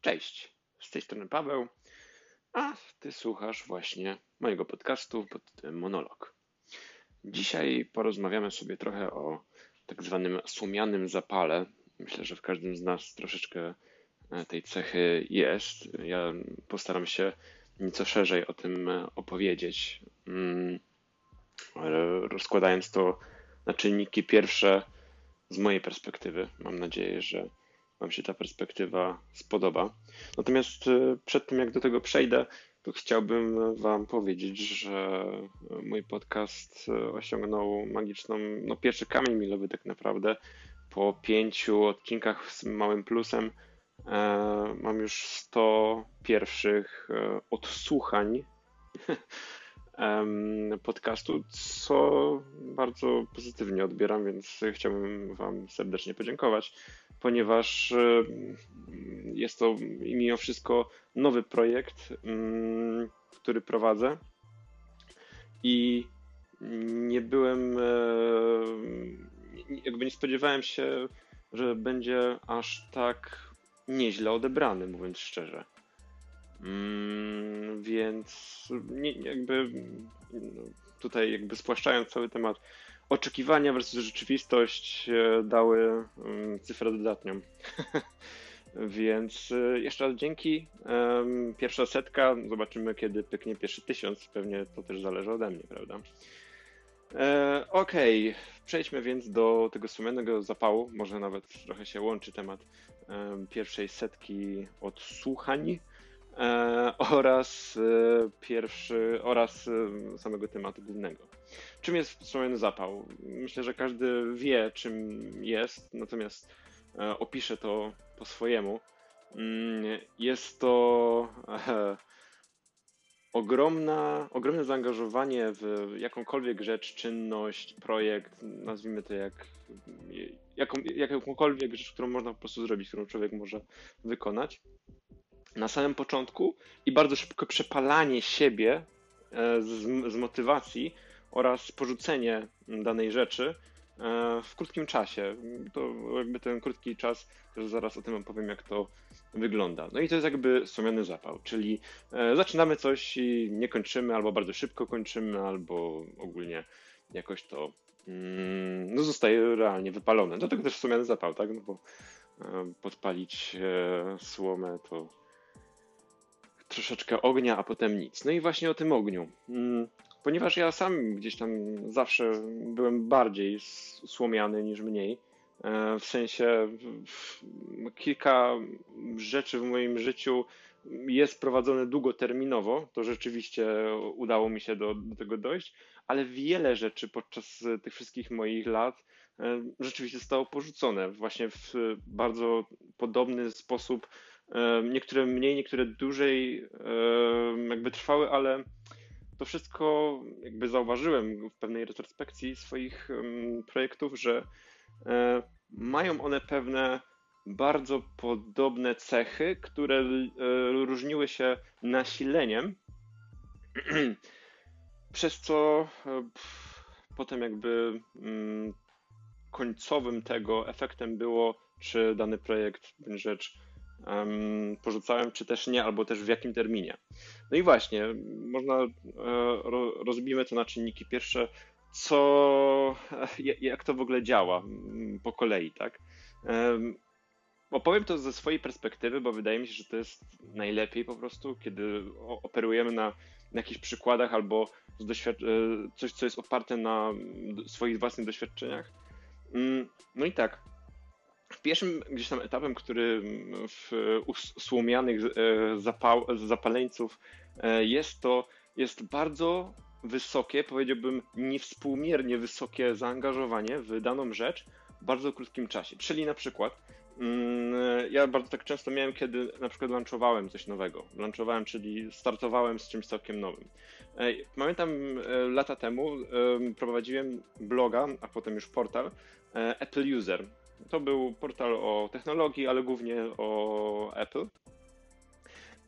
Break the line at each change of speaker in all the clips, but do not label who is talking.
Cześć, z tej strony Paweł, a ty słuchasz właśnie mojego podcastu pod tytułem Monolog. Dzisiaj porozmawiamy sobie trochę o tak zwanym słomianym zapale. Myślę, że w każdym z nas troszeczkę e, tej cechy jest. Ja postaram się nieco szerzej o tym e, opowiedzieć, mm, rozkładając to na czynniki pierwsze z mojej perspektywy. Mam nadzieję, że Wam się ta perspektywa spodoba. Natomiast e, przed tym, jak do tego przejdę, to chciałbym Wam powiedzieć, że mój podcast e, osiągnął magiczną, no pierwszy kamień milowy tak naprawdę. Po pięciu odcinkach z małym plusem e, mam już 100 pierwszych odsłuchań podcastu, co bardzo pozytywnie odbieram, więc chciałbym Wam serdecznie podziękować, ponieważ jest to mimo wszystko nowy projekt, który prowadzę i nie byłem, jakby nie spodziewałem się, że będzie aż tak nieźle odebrany, mówiąc szczerze. Mm, więc nie, jakby no, tutaj jakby spłaszczając cały temat, oczekiwania versus rzeczywistość e, dały mm, cyfrę dodatnią. Więc e, jeszcze raz dzięki. Pierwsza setka, zobaczymy kiedy pyknie pierwszy tysiąc. Pewnie to też zależy ode mnie, prawda? E, okej, okay. przejdźmy więc do tego sumiennego zapału. Może nawet trochę się łączy temat pierwszej setki odsłuchań oraz e, pierwszy, oraz e, samego tematu głównego. Czym jest wspomniany zapał? Myślę, że każdy wie, czym jest, natomiast opiszę to po swojemu. Mm, jest to ogromna, ogromne zaangażowanie w jakąkolwiek rzecz, czynność, projekt, nazwijmy to jak, jaką, jakąkolwiek rzecz, którą można po prostu zrobić, którą człowiek może wykonać na samym początku i bardzo szybko przepalanie siebie e, z, z motywacji oraz porzucenie danej rzeczy e, w krótkim czasie. To jakby ten krótki czas, też zaraz o tym opowiem, jak to wygląda. No i to jest jakby sumiony zapał, czyli e, zaczynamy coś i nie kończymy, albo bardzo szybko kończymy, albo ogólnie jakoś to mm, no, zostaje realnie wypalone. Dlatego też sumiany zapał, tak? No bo podpalić słomę to troszeczkę ognia, a potem nic. No i właśnie o tym ogniu. Mm, ponieważ ja sam gdzieś tam zawsze byłem bardziej słomiany niż mniej, e, w sensie kilka rzeczy w moim życiu jest prowadzone długoterminowo, to rzeczywiście udało mi się do, do tego dojść, ale wiele rzeczy podczas tych wszystkich moich lat e, rzeczywiście zostało porzucone właśnie w bardzo podobny sposób Niektóre mniej, niektóre dłużej jakby trwały, ale to wszystko jakby zauważyłem w pewnej retrospekcji swoich projektów, że e, mają one pewne bardzo podobne cechy, które e, różniły się nasileniem, przez co e, potem jakby mm, końcowym tego efektem było, czy dany projekt rzecz porzucałem, czy też nie, albo też w jakim terminie. No i właśnie, można, e, rozbijmy to na czynniki pierwsze, co, jak to w ogóle działa po kolei, tak? Opowiem to ze swojej perspektywy, bo wydaje mi się, że to jest najlepiej po prostu, kiedy operujemy na, na jakichś przykładach albo e, coś, co jest oparte na swoich własnych doświadczeniach. Mm, no i tak, Pierwszym gdzieś tam etapem, który w usłomianych e, zapał, zapaleńców e, jest to, jest bardzo wysokie, powiedziałbym niewspółmiernie wysokie zaangażowanie w daną rzecz w bardzo krótkim czasie. Czyli na przykład mm, ja bardzo tak często miałem, kiedy na przykład launchowałem coś nowego. Launchowałem, czyli startowałem z czymś całkiem nowym. E, pamiętam lata temu prowadziłem bloga, a potem już portal Apple User. To był portal o technologii, ale głównie o Apple.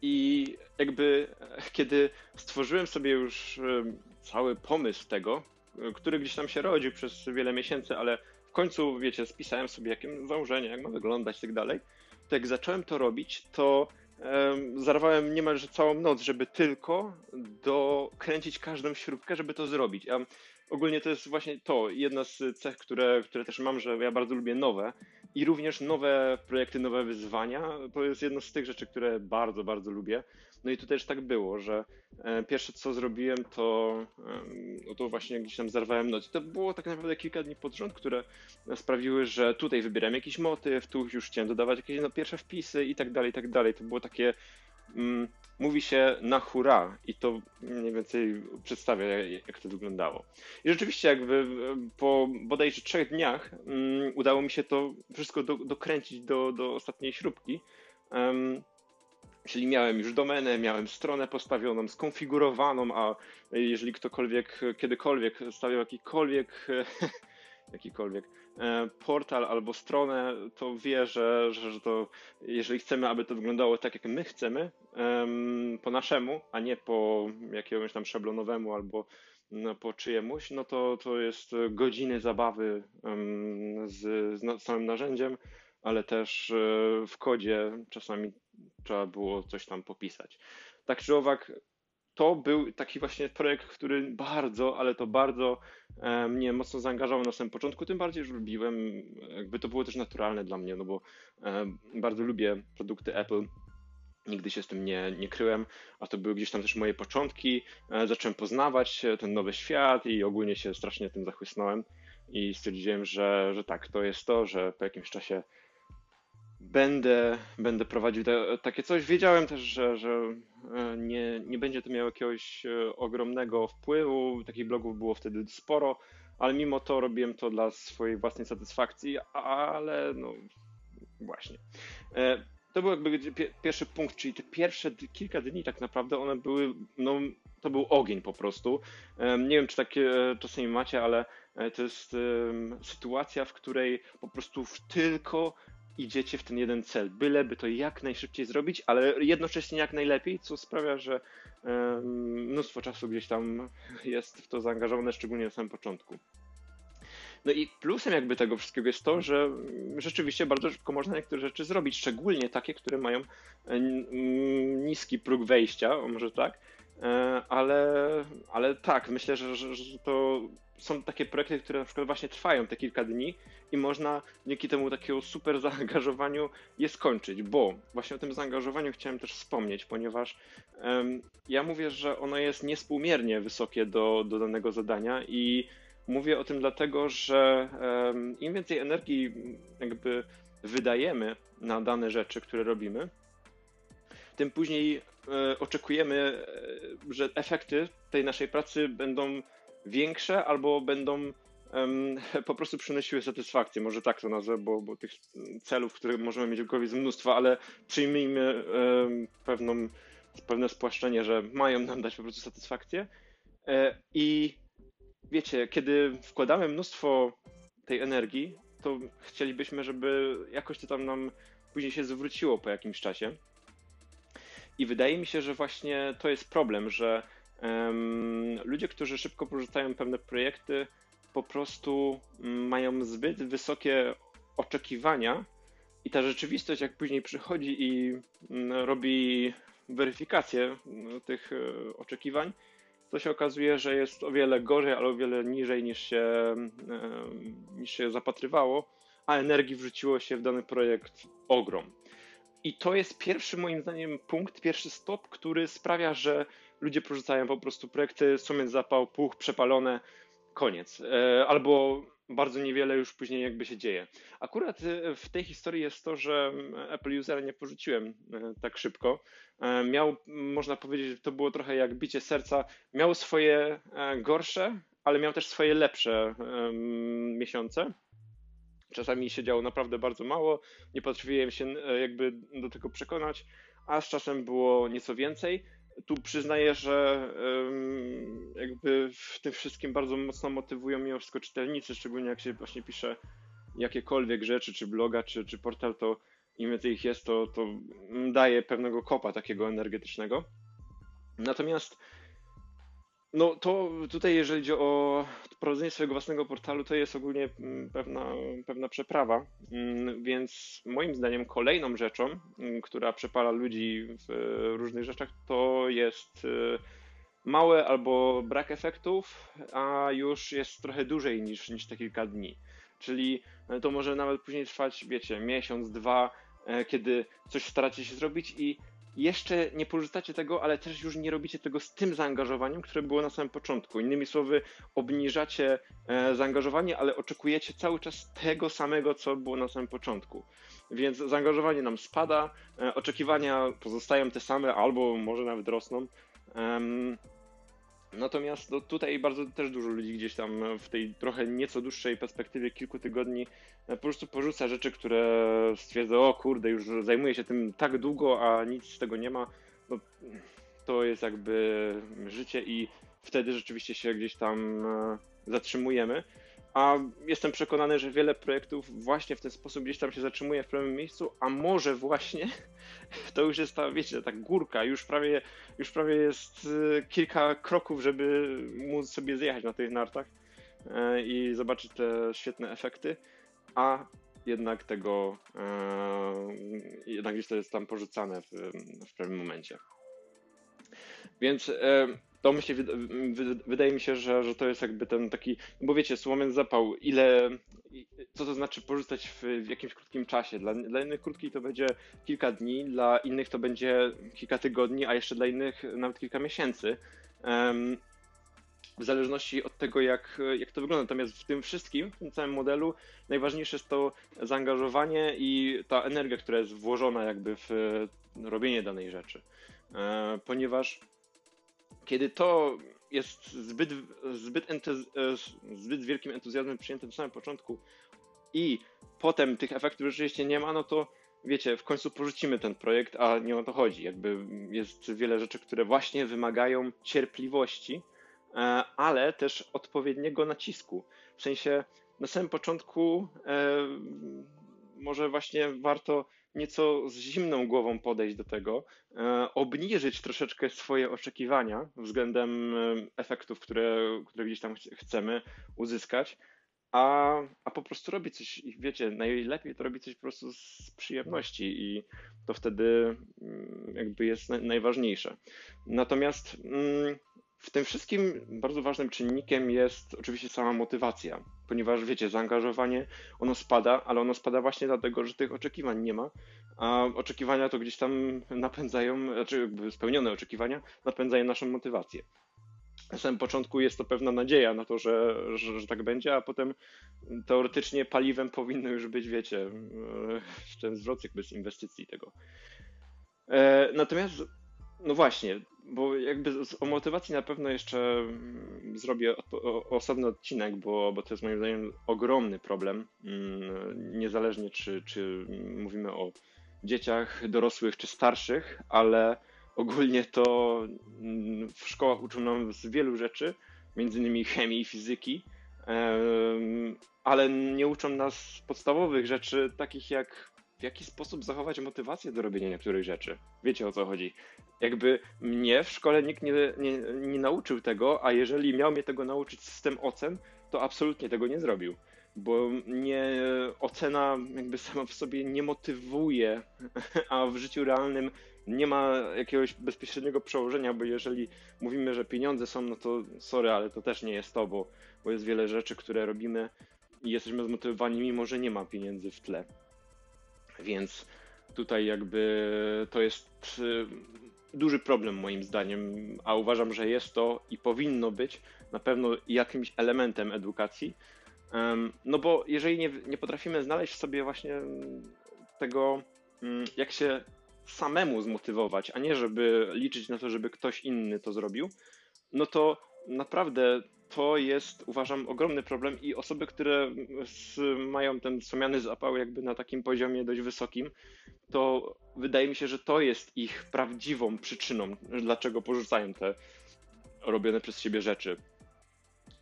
I jakby kiedy stworzyłem sobie już cały pomysł tego, który gdzieś tam się rodził przez wiele miesięcy, ale w końcu, wiecie, spisałem sobie jakie założenie, jak ma wyglądać i tak dalej, to jak zacząłem to robić, to zarwałem niemalże całą noc, żeby tylko dokręcić każdą śrubkę, żeby to zrobić. A ogólnie to jest właśnie to, jedna z cech, które, które też mam, że ja bardzo lubię nowe i również nowe projekty, nowe wyzwania. To jest jedno z tych rzeczy, które bardzo, bardzo lubię. No i tu też tak było, że e, pierwsze co zrobiłem, to, no to właśnie gdzieś tam zarwałem noc. To było tak naprawdę kilka dni pod rząd, które sprawiły, że tutaj wybieram jakiś motyw, tu już chciałem dodawać jakieś no, pierwsze wpisy i tak dalej, i tak dalej. To było takie mówi się na hura i to mniej więcej przedstawia, jak to wyglądało. I rzeczywiście jakby e, po bodajże trzech dniach um, udało mi się to wszystko do, dokręcić do, do ostatniej śrubki. Czyli miałem już domenę, miałem stronę postawioną, skonfigurowaną, a jeżeli ktokolwiek kiedykolwiek stawiał jakikolwiek, jakikolwiek e, portal albo stronę, to wie, że, że, to jeżeli chcemy, aby to wyglądało tak, jak my chcemy, po naszemu, a nie po jakiemuś tam szablonowemu albo no, po czyjemuś, no to, to jest godziny zabawy z, z samym narzędziem, ale też e, w kodzie czasami trzeba było coś tam popisać. Tak czy owak, to był taki właśnie projekt, który bardzo, ale to bardzo e, mnie mocno zaangażował na samym początku, tym bardziej, że lubiłem, jakby to było też naturalne dla mnie, no bo e, bardzo lubię produkty Apple. Nigdy się z tym nie, nie kryłem, a to były gdzieś tam też moje początki. E, zacząłem poznawać ten nowy świat i ogólnie się strasznie tym zachłysnąłem i stwierdziłem, że, że tak, to jest to, że po jakimś czasie będę, będę prowadził te, takie coś. Wiedziałem też, że, że e, nie, nie będzie to miało jakiegoś e, ogromnego wpływu. Takich blogów było wtedy sporo, ale mimo to robiłem to dla swojej własnej satysfakcji, ale no właśnie. E, to był jakby pierwszy punkt, czyli te pierwsze kilka dni tak naprawdę one były, no to był ogień po prostu. Nie wiem, czy takie czasami macie, ale to jest sytuacja, w której po prostu tylko idziecie w ten jeden cel, byleby to jak najszybciej zrobić, ale jednocześnie jak najlepiej, co sprawia, że mnóstwo czasu gdzieś tam jest w to zaangażowane, szczególnie na samym początku. No i plusem jakby tego wszystkiego jest to, że rzeczywiście bardzo szybko można niektóre rzeczy zrobić, szczególnie takie, które mają e, niski próg wejścia, może tak, ale, ale tak, myślę, że, że, że to są takie projekty, które na przykład właśnie trwają te kilka dni i można dzięki temu takiego super zaangażowaniu je skończyć, bo właśnie o tym zaangażowaniu chciałem też wspomnieć, ponieważ um, ja mówię, że ono jest niespółmiernie wysokie do, do danego zadania i mówię o tym dlatego, że um, im więcej energii jakby wydajemy na dane rzeczy, które robimy, tym później e, oczekujemy, e, że efekty tej naszej pracy będą większe albo będą po prostu przynosiły satysfakcję, może tak to nazwę, bo, bo tych celów, które możemy mieć w głowie jest mnóstwo, ale przyjmijmy pewną, pewne spłaszczenie, że mają nam dać po prostu satysfakcję e, i wiecie, kiedy wkładamy mnóstwo tej energii, to chcielibyśmy, żeby jakoś to tam nam później się zwróciło po jakimś czasie. I wydaje mi się, że właśnie to jest problem, że ludzie, którzy szybko porzucają pewne projekty, po prostu mm, mają zbyt wysokie oczekiwania i ta rzeczywistość, jak później przychodzi i mm, robi weryfikację mm, tych e, oczekiwań, to się okazuje, że jest o wiele gorzej, ale o wiele niżej niż się, niż się zapatrywało, a energii wrzuciło się w dany projekt ogrom. I to jest pierwszy, moim zdaniem, punkt, pierwszy stop, który sprawia, że ludzie porzucają po prostu projekty, sumień zapał, puch, przepalone, koniec. E, albo bardzo niewiele już później jakby się dzieje. Akurat e, w tej historii jest to, że Apple Usera nie porzuciłem e, tak szybko. Miał, można powiedzieć, że to było trochę jak bicie serca. Miał swoje gorsze, ale miał też swoje lepsze miesiące. Czasami się działo naprawdę bardzo mało, nie potrafiłem się jakby do tego przekonać, a z czasem było nieco więcej tu przyznaję, że jakby w tym wszystkim bardzo mocno motywują mnie wszystko czytelnicy, szczególnie jak się właśnie pisze jakiekolwiek rzeczy, czy bloga, czy, czy portal, to im więcej ich jest, to, to daje pewnego kopa takiego energetycznego. Natomiast no to tutaj, jeżeli chodzi o prowadzenie swojego własnego portalu, to jest ogólnie mm, pewna, pewna przeprawa. Mm, więc moim zdaniem kolejną rzeczą, mm, która przepala ludzi w różnych rzeczach, to jest y, małe albo brak efektów, a już jest trochę dłużej niż, niż te kilka dni. Czyli e, to może nawet później trwać, wiecie, miesiąc, dwa, e, kiedy coś staracie się zrobić i jeszcze nie porzucacie tego, ale też już nie robicie tego z tym zaangażowaniem, które było na samym początku. Innymi słowy, obniżacie e, zaangażowanie, ale oczekujecie cały czas tego samego, co było na samym początku. Więc zaangażowanie nam spada, oczekiwania pozostają te same, albo może nawet rosną. Natomiast no, tutaj bardzo też dużo ludzi gdzieś tam w tej trochę nieco dłuższej perspektywie kilku tygodni e, po prostu porzuca rzeczy, które stwierdza, o kurde, już zajmuję się tym tak długo, a nic z tego nie ma. No, to jest jakby życie i wtedy rzeczywiście się gdzieś tam e, zatrzymujemy. A jestem przekonany, że wiele projektów właśnie w ten sposób gdzieś tam się zatrzymuje w pewnym miejscu, a może właśnie to już jest ta, wiecie, ta górka, już prawie, już prawie jest y, kilka kroków, żeby móc sobie zjechać na tych nartach e, i zobaczyć te świetne efekty, a jednak tego, e, jednak gdzieś to jest tam porzucane w, w pewnym momencie. Więc to myślę, wydaje mi się, że, że to jest jakby ten taki, bo wiecie, słomian zapał, ile, co to znaczy porzucać w, w jakimś krótkim czasie. Dla, dla innych krótki to będzie kilka dni, dla innych to będzie kilka tygodni, a jeszcze dla innych nawet kilka miesięcy. Um, w zależności od tego, jak, jak to wygląda. Natomiast w tym wszystkim, w tym całym modelu, najważniejsze jest to zaangażowanie i ta energia, która jest włożona jakby w robienie danej rzeczy. E, ponieważ kiedy to jest zbyt, zbyt, entuz, zbyt wielkim entuzjazmem przyjęte na samym początku i potem tych efektów rzeczywiście nie ma, no to wiecie, w końcu porzucimy ten projekt, a nie o to chodzi. Jakby jest wiele rzeczy, które właśnie wymagają cierpliwości, e, ale też odpowiedniego nacisku. W sensie na samym początku e, może właśnie warto nieco z zimną głową podejść do tego, e, obniżyć troszeczkę swoje oczekiwania względem e, efektów, które, które gdzieś tam chcemy uzyskać, a, a po prostu robić coś, wiecie, najlepiej to robić coś po prostu z przyjemności i to wtedy mm, jakby jest najważniejsze. Natomiast mm, w tym wszystkim bardzo ważnym czynnikiem jest oczywiście sama motywacja, ponieważ wiecie, zaangażowanie ono spada, ale ono spada właśnie dlatego, że tych oczekiwań nie ma, a oczekiwania to gdzieś tam napędzają, znaczy spełnione oczekiwania napędzają naszą motywację. Na samym początku jest to pewna nadzieja na to, że, że, że tak będzie, a potem teoretycznie paliwem powinno już być, wiecie, ten zwrot jakby z inwestycji tego. E, natomiast, no właśnie, bo jakby o motywacji na pewno jeszcze mm, zrobię osobny odcinek, bo, bo to jest moim zdaniem ogromny problem. Mm, niezależnie czy, czy mówimy o dzieciach, dorosłych czy starszych, ale ogólnie to mm, w szkołach uczą nam z wielu rzeczy, między innymi chemii i fizyki, ale nie uczą nas podstawowych rzeczy, takich jak w jaki sposób zachować motywację do robienia niektórych rzeczy. Wiecie o co chodzi. Jakby mnie w szkole nikt nie, nie, nie nauczył tego, a jeżeli miał mnie tego nauczyć system ocen, to absolutnie tego nie zrobił. Bo nie, ocena jakby sama w sobie nie motywuje, a w życiu realnym nie ma jakiegoś bezpośredniego przełożenia, bo jeżeli mówimy, że pieniądze są, no to sorry, ale to też nie jest to, bo, bo jest wiele rzeczy, które robimy i jesteśmy zmotywowani, mimo że nie ma pieniędzy w tle. Więc tutaj jakby to jest y, duży problem moim zdaniem, a uważam, że jest to i powinno być na pewno jakimś elementem edukacji. No bo jeżeli nie, nie potrafimy znaleźć sobie właśnie tego, mm, jak się samemu zmotywować, a nie żeby liczyć na to, żeby ktoś inny to zrobił, no to naprawdę to jest, uważam, ogromny problem i osoby, które mają ten słomiany zapał jakby na takim poziomie dość wysokim, to wydaje mi się, że to jest ich prawdziwą przyczyną, dlaczego porzucają te robione przez siebie rzeczy.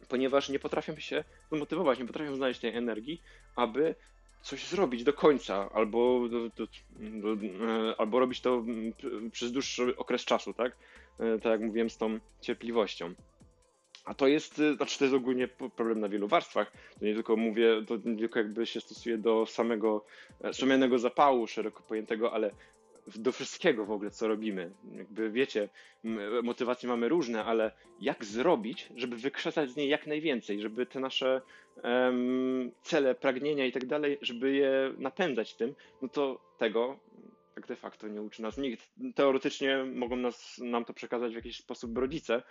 Ponieważ nie potrafią się zmotywować, nie potrafią znaleźć tej energii, aby coś zrobić do końca, albo, albo robić to przez dłuższy okres czasu, tak? Tak jak mówiłem, z tą cierpliwością. A to jest, y, znaczy to jest ogólnie problem na wielu warstwach. To nie tylko mówię, to nie tylko jakby się stosuje do samego sumiennego zapału szeroko pojętego, ale do wszystkiego w ogóle, co robimy. Jakby wiecie, motywacje mamy różne, ale jak zrobić, żeby wykrzesać z niej jak najwięcej, żeby te nasze um, cele, pragnienia i tak dalej, żeby je napędzać tym, no to tego tak de facto nie uczy nas nikt. Teoretycznie mogą nas, nam to przekazać w jakiś sposób rodzice,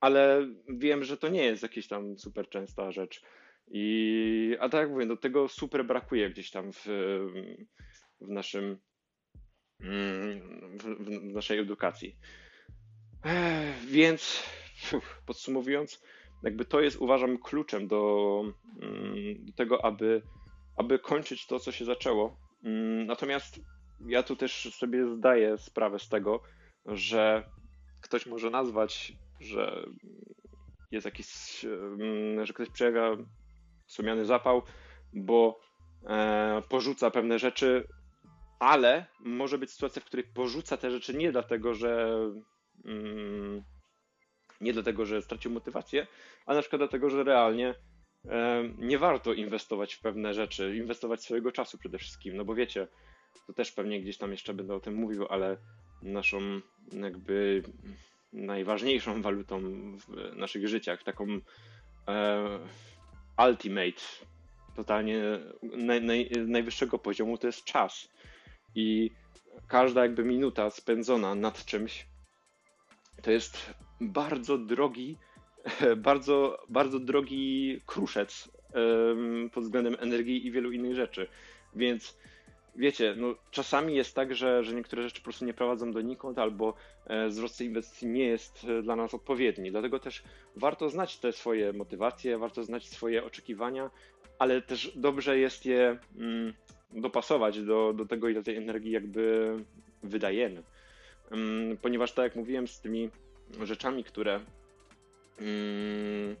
ale wiem, że to nie jest jakaś tam super częsta rzecz. I, a tak jak mówię, do tego super brakuje gdzieś tam w, w naszym w, w naszej edukacji. Więc podsumowując, jakby to jest uważam kluczem do, do tego, aby, aby kończyć to, co się zaczęło. Natomiast ja tu też sobie zdaję sprawę z tego, że ktoś może nazwać, że jest jakiś, że ktoś przejawia sumiany zapał, bo e, porzuca pewne rzeczy, ale może być sytuacja, w której porzuca te rzeczy nie dlatego, że mm, nie dlatego, że stracił motywację, a na przykład dlatego, że realnie e, nie warto inwestować w pewne rzeczy, inwestować swojego czasu przede wszystkim, no bo wiecie, to też pewnie gdzieś tam jeszcze będę o tym mówił, ale naszą jakby najważniejszą walutą w naszych życiach, taką e, ultimate, totalnie naj, naj, najwyższego poziomu to jest czas. I każda jakby minuta spędzona nad czymś to jest bardzo drogi, bardzo, bardzo drogi kruszec pod względem energii i wielu innych rzeczy. Więc wiecie, no, czasami jest tak, że, że niektóre rzeczy po prostu nie prowadzą donikąd, albo e, wzrost inwestycji nie jest e, dla nas odpowiedni. Dlatego też warto znać te swoje motywacje, warto znać swoje oczekiwania, ale też dobrze jest je mm, dopasować do, do tego, ile tej energii jakby wydajemy. Mm, ponieważ tak jak mówiłem, z tymi rzeczami, które mm,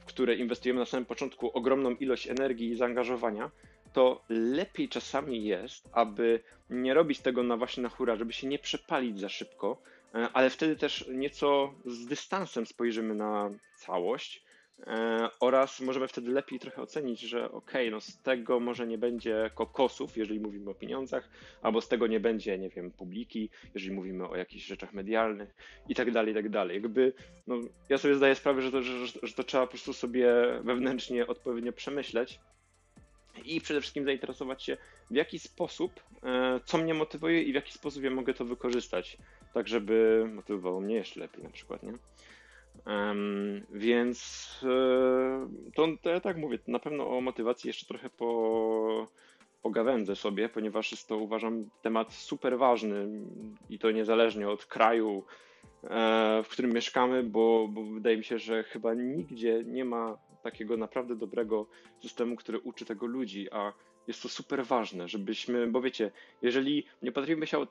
w które inwestujemy na samym początku ogromną ilość energii i zaangażowania, to lepiej czasami jest, aby nie robić tego na właśnie na hura, żeby się nie przepalić za szybko, e, ale wtedy też nieco z dystansem spojrzymy na całość e, oraz możemy wtedy lepiej trochę ocenić, że ok, no z tego może nie będzie kokosów, jeżeli mówimy o pieniądzach, albo z tego nie będzie, nie wiem, publiki, jeżeli mówimy o jakichś rzeczach medialnych i tak dalej, i tak dalej. Jakby, no, ja sobie zdaję sprawę, że to, że, że to trzeba po prostu sobie wewnętrznie odpowiednio przemyśleć, i przede wszystkim zainteresować się, w jaki sposób, e, co mnie motywuje i w jaki sposób ja mogę to wykorzystać, tak żeby motywowało mnie jeszcze lepiej na przykład, nie? Um, więc e, to, to ja tak mówię, na pewno o motywacji jeszcze trochę po, pogawędzę sobie, ponieważ jest to uważam temat super ważny i to niezależnie od kraju, e, w którym mieszkamy, bo, bo wydaje mi się, że chyba nigdzie nie ma takiego naprawdę dobrego systemu, który uczy tego ludzi, a jest to super ważne, żebyśmy, bo wiecie, jeżeli nie potrafimy się e,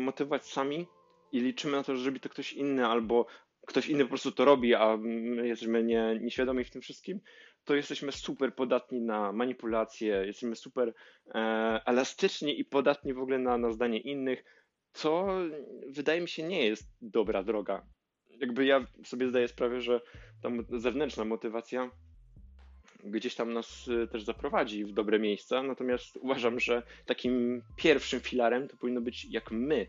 motywować sami i liczymy na to, że zrobi to ktoś inny, albo ktoś inny po prostu to robi, a my jesteśmy nie, nieświadomi w tym wszystkim, to jesteśmy super podatni na manipulacje, jesteśmy super e, elastyczni i podatni w ogóle na, na zdanie innych, co wydaje mi się nie jest dobra droga jakby ja sobie zdaję sprawę, że ta zewnętrzna motywacja gdzieś tam nas y, też zaprowadzi w dobre miejsca, natomiast uważam, że takim pierwszym filarem to powinno być jak my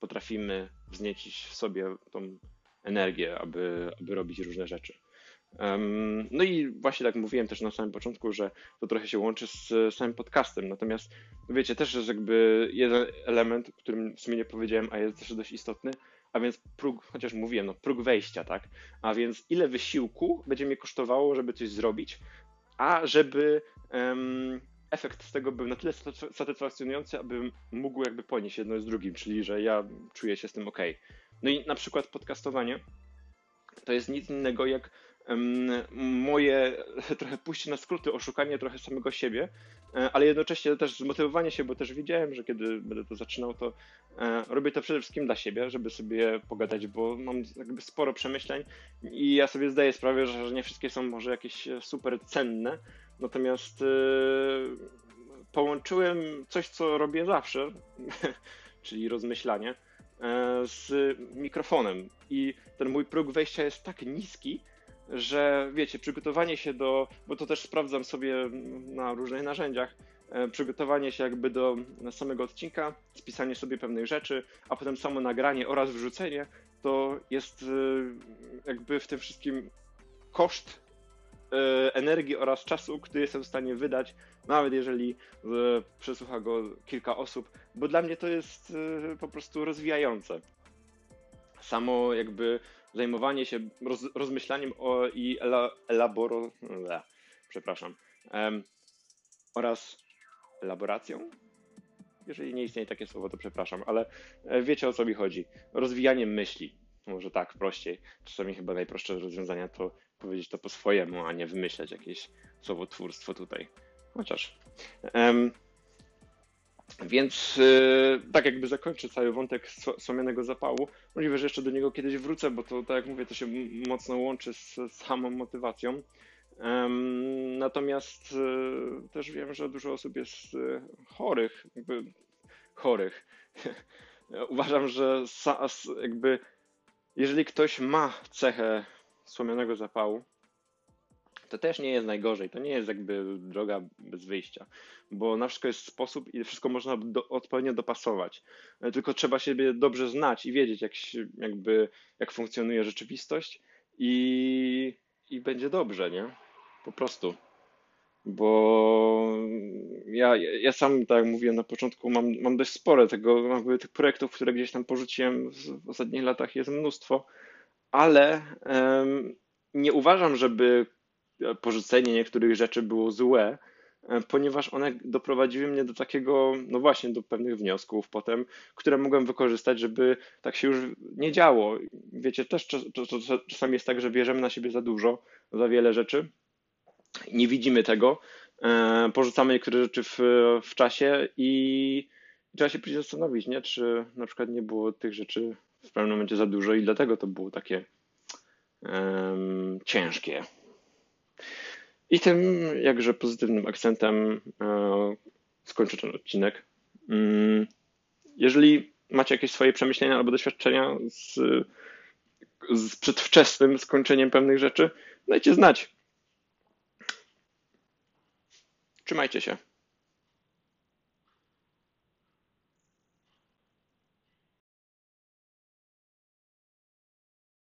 potrafimy wzniecić w sobie tą energię, aby, aby robić różne rzeczy. Um, no i właśnie tak mówiłem też na samym początku, że to trochę się łączy z samym podcastem. Natomiast wiecie, też jest jakby jeden element, o którym w sumie nie powiedziałem, a jest też dość istotny, a więc próg, chociaż mówiłem, no próg wejścia, tak? A więc ile wysiłku będzie mnie kosztowało, żeby coś zrobić, a żeby um, efekt z tego był na tyle satysfakcjonujący, abym mógł jakby ponieść jedno z drugim, czyli że ja czuję się z tym ok. No i na przykład podcastowanie to jest nic innego jak moje trochę pójście na skróty, oszukanie trochę samego siebie, e, ale jednocześnie też zmotywowanie się, bo też wiedziałem, że kiedy będę to zaczynał, to e, robię to przede wszystkim dla siebie, żeby sobie pogadać, bo mam jakby sporo przemyśleń i ja sobie zdaję sprawę, że nie wszystkie są może jakieś super cenne, natomiast e, połączyłem coś, co robię zawsze, czyli rozmyślanie, z mikrofonem. I ten mój próg wejścia jest tak niski, że wiecie, przygotowanie się do, bo to też sprawdzam sobie na różnych narzędziach, e, przygotowanie się jakby do samego odcinka, spisanie sobie pewnych rzeczy, a potem samo nagranie oraz wrzucenie, to jest e, jakby w tym wszystkim koszt e, energii oraz czasu, który jestem w stanie wydać, nawet jeżeli przesłucha go kilka osób, bo dla mnie to jest po prostu rozwijające. Samo jakby zajmowanie się roz, rozmyślaniem o, i ela, elaboro, le, przepraszam, oraz elaboracją. Jeżeli nie istnieje takie słowo, to przepraszam, ale e, wiecie o co mi chodzi. Rozwijaniem myśli. Może tak, prościej. Czasami chyba najprostsze rozwiązania to powiedzieć to po swojemu, a nie wymyśleć jakieś słowotwórstwo tutaj. Chociaż. Więc yy, tak jakby zakończę cały wątek słomianego zapału. Możliwe, że jeszcze do niego kiedyś wrócę, bo to, tak jak mówię, to się mocno łączy z, samą motywacją. Natomiast yy, też wiem, że dużo osób jest yy, chorych, jakby chorych. Uważam, że jakby jeżeli ktoś ma cechę słomianego zapału, to też nie jest najgorzej. To nie jest jakby droga bez wyjścia, bo na wszystko jest sposób i wszystko można do, odpowiednio dopasować. E, tylko trzeba siebie dobrze znać i wiedzieć, jak, jakby, jak funkcjonuje rzeczywistość i, i będzie dobrze, nie? Po prostu. Bo ja, ja sam, tak jak mówiłem na początku, mam, mam dość spore tego, jakby tych projektów, które gdzieś tam porzuciłem w ostatnich latach, jest mnóstwo, ale um, nie uważam, żeby porzucenie niektórych rzeczy było złe, e, ponieważ one doprowadziły mnie do takiego, no właśnie, do pewnych wniosków potem, które mogłem wykorzystać, żeby tak się już nie działo. Wiecie, też czasami jest tak, że bierzemy na siebie za dużo, za wiele rzeczy, nie widzimy tego, e, porzucamy niektóre rzeczy w, w czasie i trzeba się później zastanowić, nie? czy na przykład nie było tych rzeczy w pewnym momencie za dużo i dlatego to było takie um, ciężkie. I tym jakże pozytywnym akcentem e, skończę ten odcinek. Mm, jeżeli macie jakieś swoje przemyślenia albo doświadczenia z, z przedwczesnym skończeniem pewnych rzeczy, dajcie znać. Trzymajcie się.